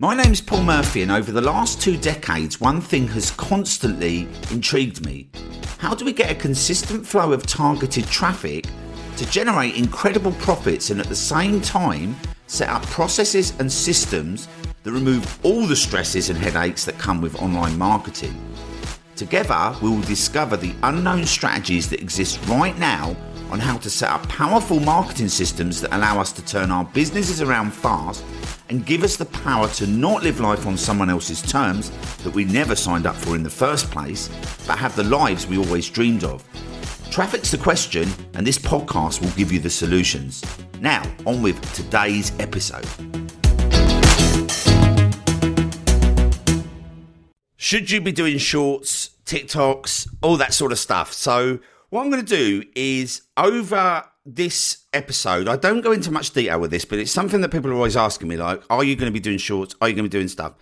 My name's Paul Murphy, and over the last two decades, one thing has constantly intrigued me. How do we get a consistent flow of targeted traffic to generate incredible profits and at the same time set up processes and systems that remove all the stresses and headaches that come with online marketing? Together, we will discover the unknown strategies that exist right now on how to set up powerful marketing systems that allow us to turn our businesses around fast and give us the power to not live life on someone else's terms that we never signed up for in the first place, but have the lives we always dreamed of. Traffic's the question, and this podcast will give you the solutions. Now, on with today's episode. Should you be doing shorts, TikToks, all that sort of stuff? So, what I'm going to do is over this episode, I don't go into much detail with this, but it's something that people are always asking me like, are you going to be doing shorts? Are you going to be doing stuff?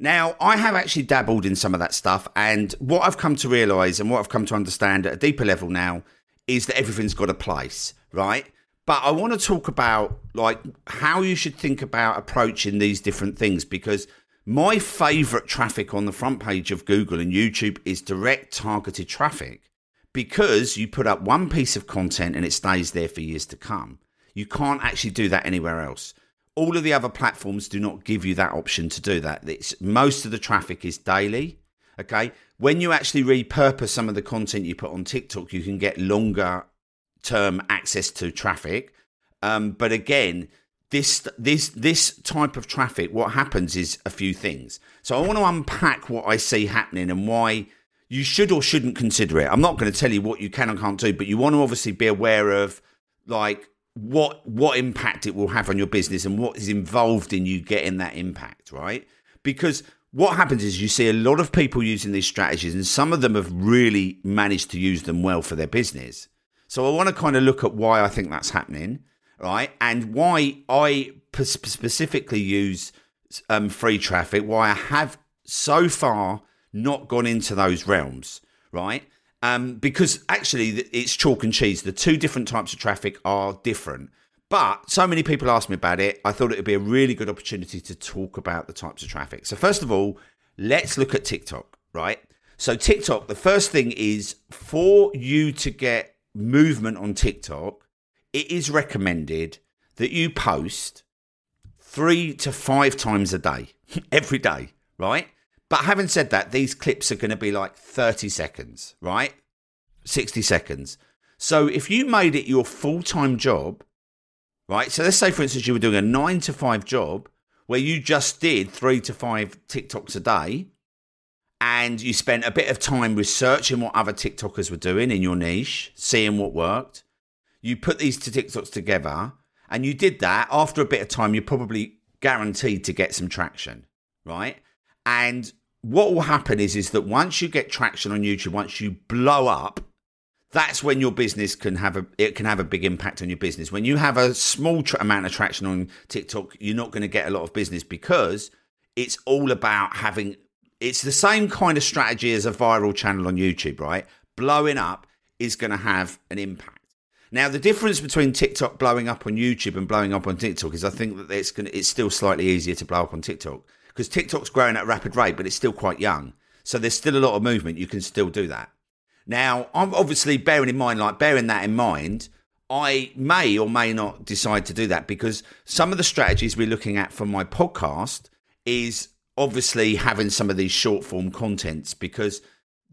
Now, I have actually dabbled in some of that stuff, and what I've come to realize and what I've come to understand at a deeper level now is that everything's got a place, right? But I want to talk about like how you should think about approaching these different things because my favorite traffic on the front page of Google and YouTube is direct targeted traffic because you put up one piece of content and it stays there for years to come. You can't actually do that anywhere else. All of the other platforms do not give you that option to do that. It's, most of the traffic is daily. Okay. When you actually repurpose some of the content you put on TikTok, you can get longer term access to traffic. Um, but again, this this this type of traffic, what happens is a few things. So I want to unpack what I see happening and why you should or shouldn't consider it. I'm not going to tell you what you can and can't do, but you want to obviously be aware of like what what impact it will have on your business and what is involved in you getting that impact, right? Because what happens is you see a lot of people using these strategies and some of them have really managed to use them well for their business. So I want to kind of look at why I think that's happening, right? And why I specifically use um, free traffic, why I have so far not gone into those realms, right? Um, because actually, it's chalk and cheese. The two different types of traffic are different. But so many people asked me about it, I thought it would be a really good opportunity to talk about the types of traffic. So, first of all, let's look at TikTok, right? So, TikTok, the first thing is for you to get movement on TikTok, it is recommended that you post three to five times a day, every day, right? But having said that, these clips are going to be like 30 seconds, right? 60 seconds. So if you made it your full time job, right? So let's say, for instance, you were doing a nine to five job where you just did three to five TikToks a day and you spent a bit of time researching what other TikTokers were doing in your niche, seeing what worked. You put these two TikToks together and you did that after a bit of time, you're probably guaranteed to get some traction, right? And what will happen is is that once you get traction on YouTube, once you blow up, that's when your business can have a it can have a big impact on your business. When you have a small tra- amount of traction on TikTok, you're not going to get a lot of business because it's all about having it's the same kind of strategy as a viral channel on YouTube, right? Blowing up is going to have an impact. Now, the difference between TikTok blowing up on YouTube and blowing up on TikTok is I think that it's going to, it's still slightly easier to blow up on TikTok because TikTok's growing at a rapid rate, but it's still quite young. So there's still a lot of movement. You can still do that. Now, I'm obviously bearing in mind, like bearing that in mind, I may or may not decide to do that because some of the strategies we're looking at for my podcast is obviously having some of these short form contents because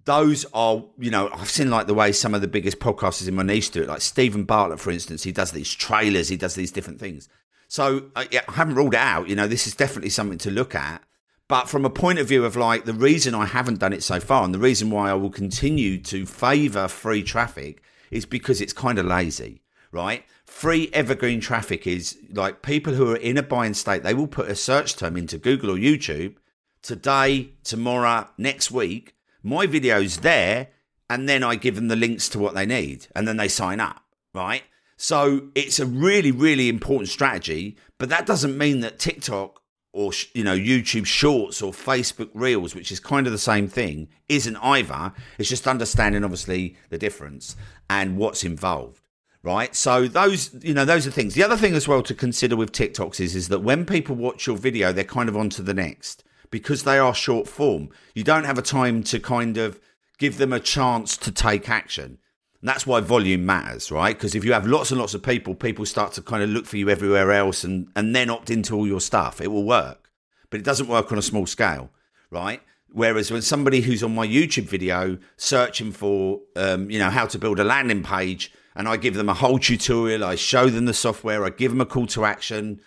those are, you know, I've seen like the way some of the biggest podcasters in my niche do it. Like Steven Bartlett, for instance, he does these trailers, he does these different things. So uh, I haven't ruled it out. You know, this is definitely something to look at. But from a point of view of like the reason I haven't done it so far and the reason why I will continue to favor free traffic is because it's kind of lazy, right? Free evergreen traffic is like people who are in a buying state, they will put a search term into Google or YouTube today, tomorrow, next week. My video's there, and then I give them the links to what they need, and then they sign up, right? So it's a really, really important strategy, but that doesn't mean that TikTok or you know YouTube Shorts or Facebook Reels, which is kind of the same thing, isn't either. It's just understanding obviously the difference and what's involved, right? So those, you know, those are things. The other thing as well to consider with TikToks is, is that when people watch your video, they're kind of on to the next because they are short form. You don't have a time to kind of give them a chance to take action. That's why volume matters, right? Because if you have lots and lots of people, people start to kind of look for you everywhere else and, and then opt into all your stuff. It will work, but it doesn't work on a small scale, right? Whereas when somebody who's on my YouTube video searching for, um, you know, how to build a landing page, and I give them a whole tutorial, I show them the software, I give them a call to action,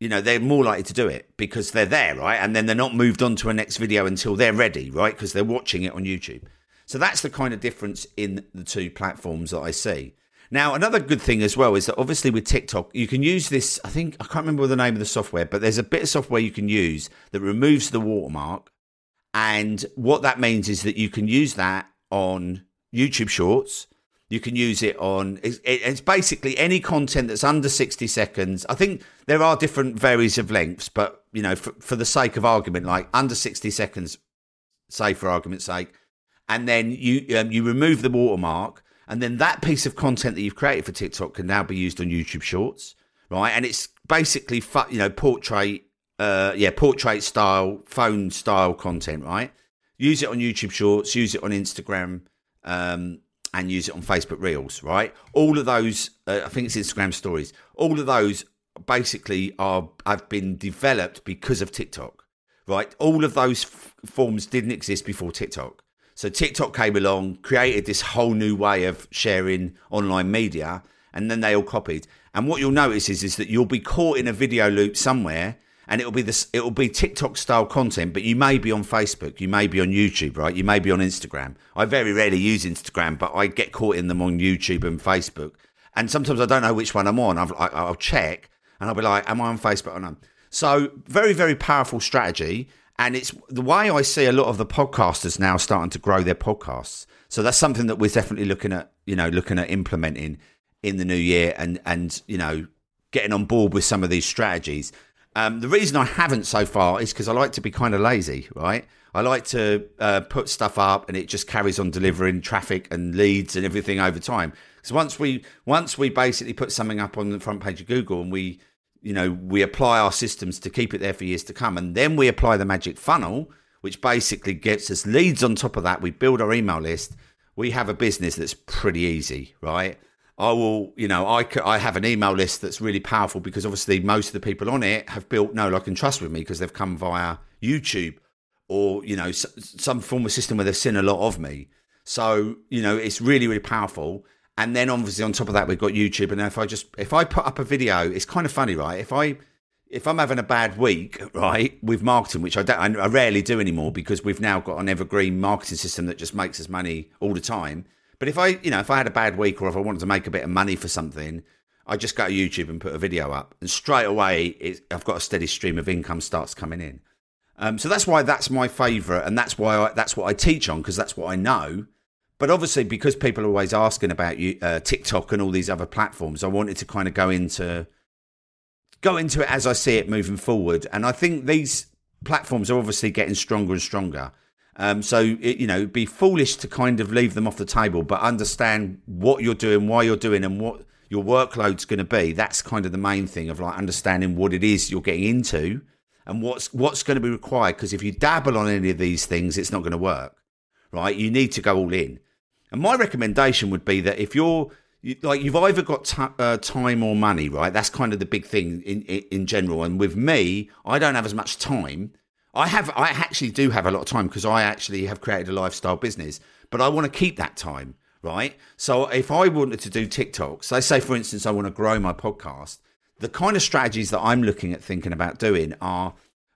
you know, they're more likely to do it because they're there, right? And then they're not moved on to a next video until they're ready, right? Because they're watching it on YouTube. So that's the kind of difference in the two platforms that I see. Now, another good thing as well is that obviously with TikTok, you can use this. I think I can't remember the name of the software, but there's a bit of software you can use that removes the watermark. And what that means is that you can use that on YouTube Shorts. You can use it on, it's, basically any content that's under 60 seconds. I think there are different varies of lengths, but, you know, for, for the sake of argument, like under 60 seconds, say for argument's sake, and then you um, you remove the watermark, and then that piece of content that you've created for TikTok can now be used on YouTube Shorts, right? And it's basically you know portrait, uh, yeah, portrait style, phone style content, right? Use it on YouTube Shorts, use it on Instagram, um, and use it on Facebook Reels, right? All of those, uh, I think it's Instagram Stories. All of those basically are have been developed because of TikTok, right? All of those f- forms didn't exist before TikTok. So TikTok came along, created this whole new way of sharing online media, and then they all copied. And what you'll notice is, is that you'll be caught in a video loop somewhere, and it'll be this, it'll be TikTok style content, but you may be on Facebook, you may be on YouTube, right? You may be on Instagram. I very rarely use Instagram, but I get caught in them on YouTube and Facebook. And sometimes I don't know which one I'm on. I'll, I'll check, and I'll be like, "Am I on Facebook or not?" So very, very powerful strategy. And it's the way I see a lot of the podcasters now starting to grow their podcasts. So that's something that we're definitely looking at, you know, looking at implementing in the new year and, and, you know, getting on board with some of these strategies. Um, the reason I haven't so far is because I like to be kind of lazy, right? I like to uh, put stuff up and it just carries on delivering traffic and leads and everything over time. Because once we once we basically put something up on the front page of Google and we you know, we apply our systems to keep it there for years to come. And then we apply the magic funnel, which basically gets us leads on top of that. We build our email list. We have a business that's pretty easy, right? I will, you know, I, I have an email list that's really powerful because obviously most of the people on it have built no like and trust with me because they've come via YouTube or, you know, some form of system where they've seen a lot of me. So, you know, it's really, really powerful. And then obviously on top of that, we've got YouTube. And if I just if I put up a video, it's kind of funny, right? If I if I'm having a bad week, right, with marketing, which I don't, I rarely do anymore because we've now got an evergreen marketing system that just makes us money all the time. But if I, you know, if I had a bad week or if I wanted to make a bit of money for something, I just go to YouTube and put a video up, and straight away, I've got a steady stream of income starts coming in. Um, so that's why that's my favourite, and that's why I, that's what I teach on because that's what I know. But obviously, because people are always asking about you, uh, TikTok and all these other platforms, I wanted to kind of go into go into it as I see it moving forward. And I think these platforms are obviously getting stronger and stronger. Um, so it, you know, be foolish to kind of leave them off the table, but understand what you're doing, why you're doing, and what your workload's going to be. That's kind of the main thing of like understanding what it is you're getting into and what's what's going to be required. Because if you dabble on any of these things, it's not going to work right? You need to go all in. And my recommendation would be that if you're like you've either got t- uh, time or money, right? That's kind of the big thing in, in, in general. And with me, I don't have as much time. I have, I actually do have a lot of time because I actually have created a lifestyle business, but I want to keep that time, right? So if I wanted to do TikToks, let's say for instance, I want to grow my podcast, the kind of strategies that I'm looking at thinking about doing are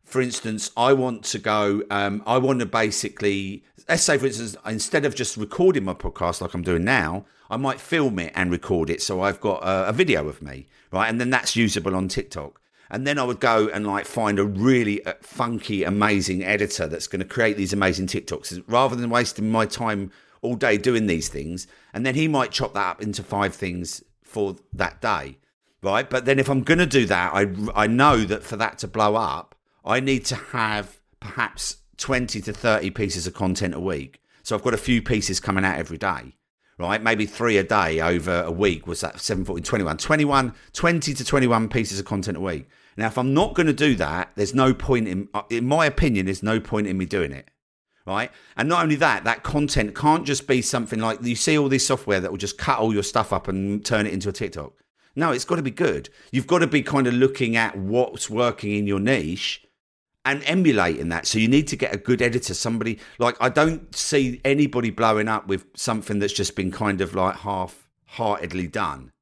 for instance, I want to go, um, I want to basically, let's say, for instance, instead of just recording my podcast like I'm doing now, I might film it and record it. So I've got a, a video of me, right? And then that's usable on TikTok. And then I would go and like find a really uh, funky, amazing editor that's going to create these amazing TikToks rather than wasting my time all day doing these things. And then he might chop that up into five things for that day, right? But then if I'm going to do that, I, I know that for that to blow up, I need to have perhaps 20 to 30 pieces of content a week. So I've got a few pieces coming out every day, right? Maybe three a day over a week was that 7, 14, 21. 21, 20 to 21 pieces of content a week. Now, if I'm not going to do that, there's no point in, uh, in my opinion, there's no point in me doing it. Right. And not only that, that content can't just be something like you see all this software that will just cut all your stuff up and turn it into a TikTok. No, it's got to be good. You've got to be kind of looking at what's working in your niche and emulating that. So you need to get a good editor, somebody like I don't see anybody blowing up with something that's just been kind of like half heartedly done.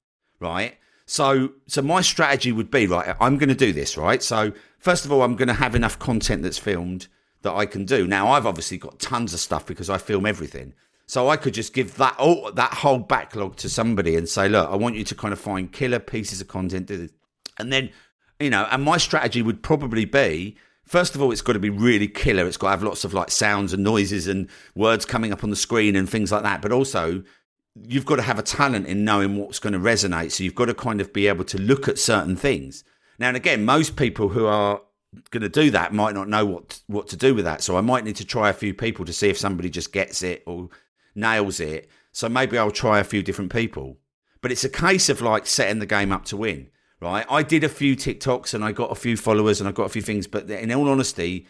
Right. So, so my strategy would be right. I'm going to do this right. So, first of all, I'm going to have enough content that's filmed that I can do. Now, I've obviously got tons of stuff because I film everything. So I could just give that all that whole backlog to somebody and say, look, I want you to kind of find killer pieces of content, do this. and then, you know, and my strategy would probably be. First of all, it's got to be really killer. It's got to have lots of like sounds and noises and words coming up on the screen and things like that. But also, you've got to have a talent in knowing what's going to resonate. So you've got to kind of be able to look at certain things. Now and again, most people who are going to do that might not know what what to do with that. So I might need to try a few people to see if somebody just gets it or nails it. So maybe I'll try a few different people. But it's a case of like setting the game up to win, right? I did a few TikToks and I got a few followers and I got a few things, but in all honesty,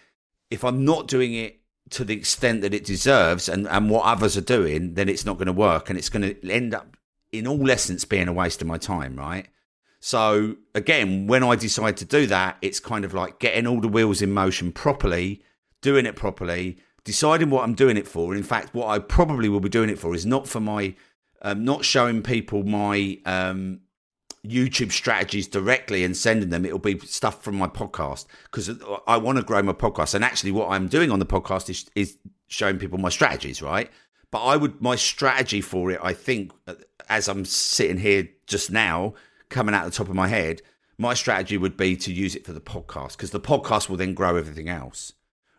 if I'm not doing it to the extent that it deserves and, and what others are doing, then it's not going to work and it's going to end up, in all essence, being a waste of my time, right? So, again, when I decide to do that, it's kind of like getting all the wheels in motion properly, doing it properly, deciding what I'm doing it for. In fact, what I probably will be doing it for is not for my, um, not showing people my um, YouTube strategies directly and sending them. It'll be stuff from my podcast because I want to grow my podcast. And actually, what I'm doing on the podcast is, is showing people my strategies, right? But I would, my strategy for it, I think, as I'm sitting here just now, coming out the top of my head, my strategy would be to use it for the podcast because the podcast will then grow everything else,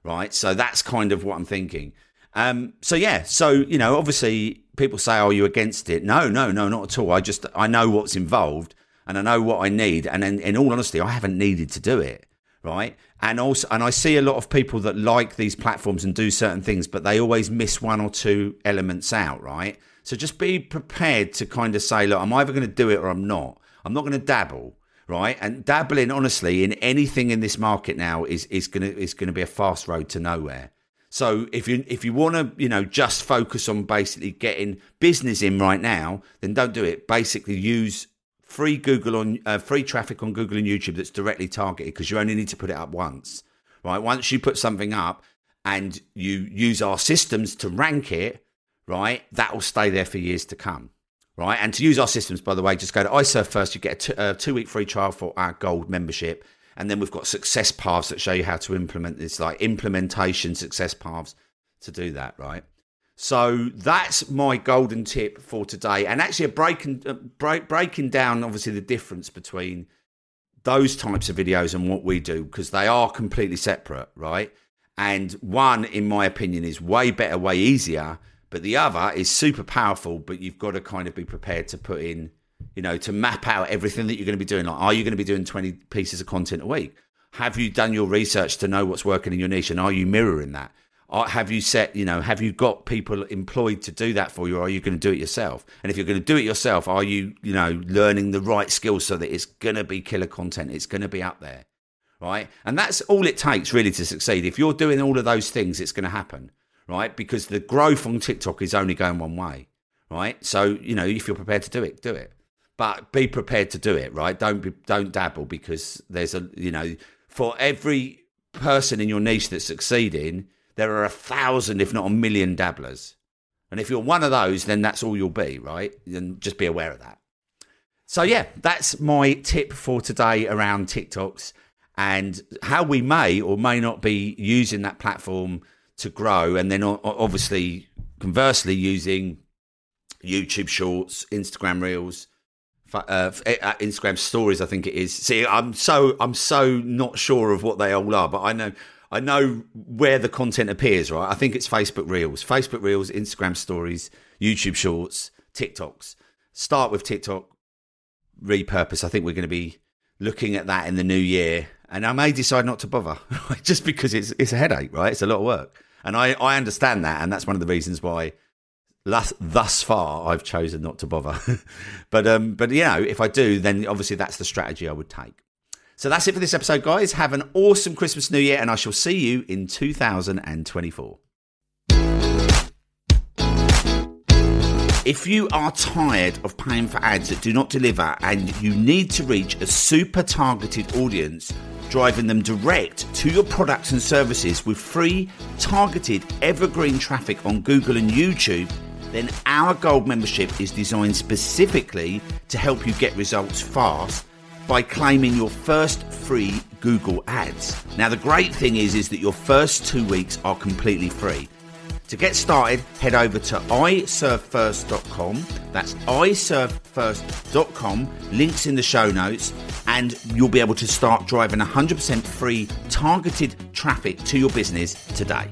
right? So that's kind of what I'm thinking. Um, so yeah, so you know, obviously people say, "Are you against it?" No, no, no, not at all. I just I know what's involved and I know what I need, and in, in all honesty, I haven't needed to do it, right? And also, and I see a lot of people that like these platforms and do certain things, but they always miss one or two elements out, right? So just be prepared to kind of say, "Look, I'm either going to do it or I'm not. I'm not going to dabble." right? And dabbling, honestly, in anything in this market now is is gonna is gonna be a fast road to nowhere. So if you if you want to you know just focus on basically getting business in right now, then don't do it. Basically, use free Google on uh, free traffic on Google and YouTube that's directly targeted because you only need to put it up once, right? Once you put something up and you use our systems to rank it, right? That will stay there for years to come, right? And to use our systems, by the way, just go to iServeFirst. You get a two week free trial for our gold membership and then we've got success paths that show you how to implement this, like implementation success paths to do that, right? So that's my golden tip for today, and actually a breaking uh, break, breaking down obviously the difference between those types of videos and what we do because they are completely separate, right? And one, in my opinion, is way better, way easier, but the other is super powerful. But you've got to kind of be prepared to put in you know, to map out everything that you're going to be doing. Like, are you going to be doing 20 pieces of content a week? Have you done your research to know what's working in your niche? And are you mirroring that? Have you set, you know, have you got people employed to do that for you? Or are you going to do it yourself? And if you're going to do it yourself, are you, you know, learning the right skills so that it's going to be killer content? It's going to be up there, right? And that's all it takes really to succeed. If you're doing all of those things, it's going to happen, right? Because the growth on TikTok is only going one way, right? So, you know, if you're prepared to do it, do it but be prepared to do it right? Don't be, don't dabble because there's a you know for every person in your niche that's succeeding there are a thousand if not a million dabblers. And if you're one of those then that's all you'll be right? And just be aware of that. So yeah that's my tip for today around tiktoks and how we may or may not be using that platform to grow and then obviously conversely using youtube shorts instagram reels uh, Instagram stories. I think it is. See, I'm so I'm so not sure of what they all are, but I know I know where the content appears. Right, I think it's Facebook Reels, Facebook Reels, Instagram stories, YouTube Shorts, TikToks. Start with TikTok, repurpose. I think we're going to be looking at that in the new year, and I may decide not to bother, just because it's it's a headache. Right, it's a lot of work, and I I understand that, and that's one of the reasons why thus, thus far, I've chosen not to bother. but um, but you know, if I do, then obviously that's the strategy I would take. So that's it for this episode, guys. Have an awesome Christmas, New Year, and I shall see you in 2024. If you are tired of paying for ads that do not deliver and you need to reach a super targeted audience, driving them direct to your products and services with free, targeted, evergreen traffic on Google and YouTube, then our gold membership is designed specifically to help you get results fast by claiming your first free Google ads. Now the great thing is is that your first 2 weeks are completely free. To get started, head over to iservefirst.com. That's iservefirst.com. Links in the show notes, and you'll be able to start driving 100% free targeted traffic to your business today.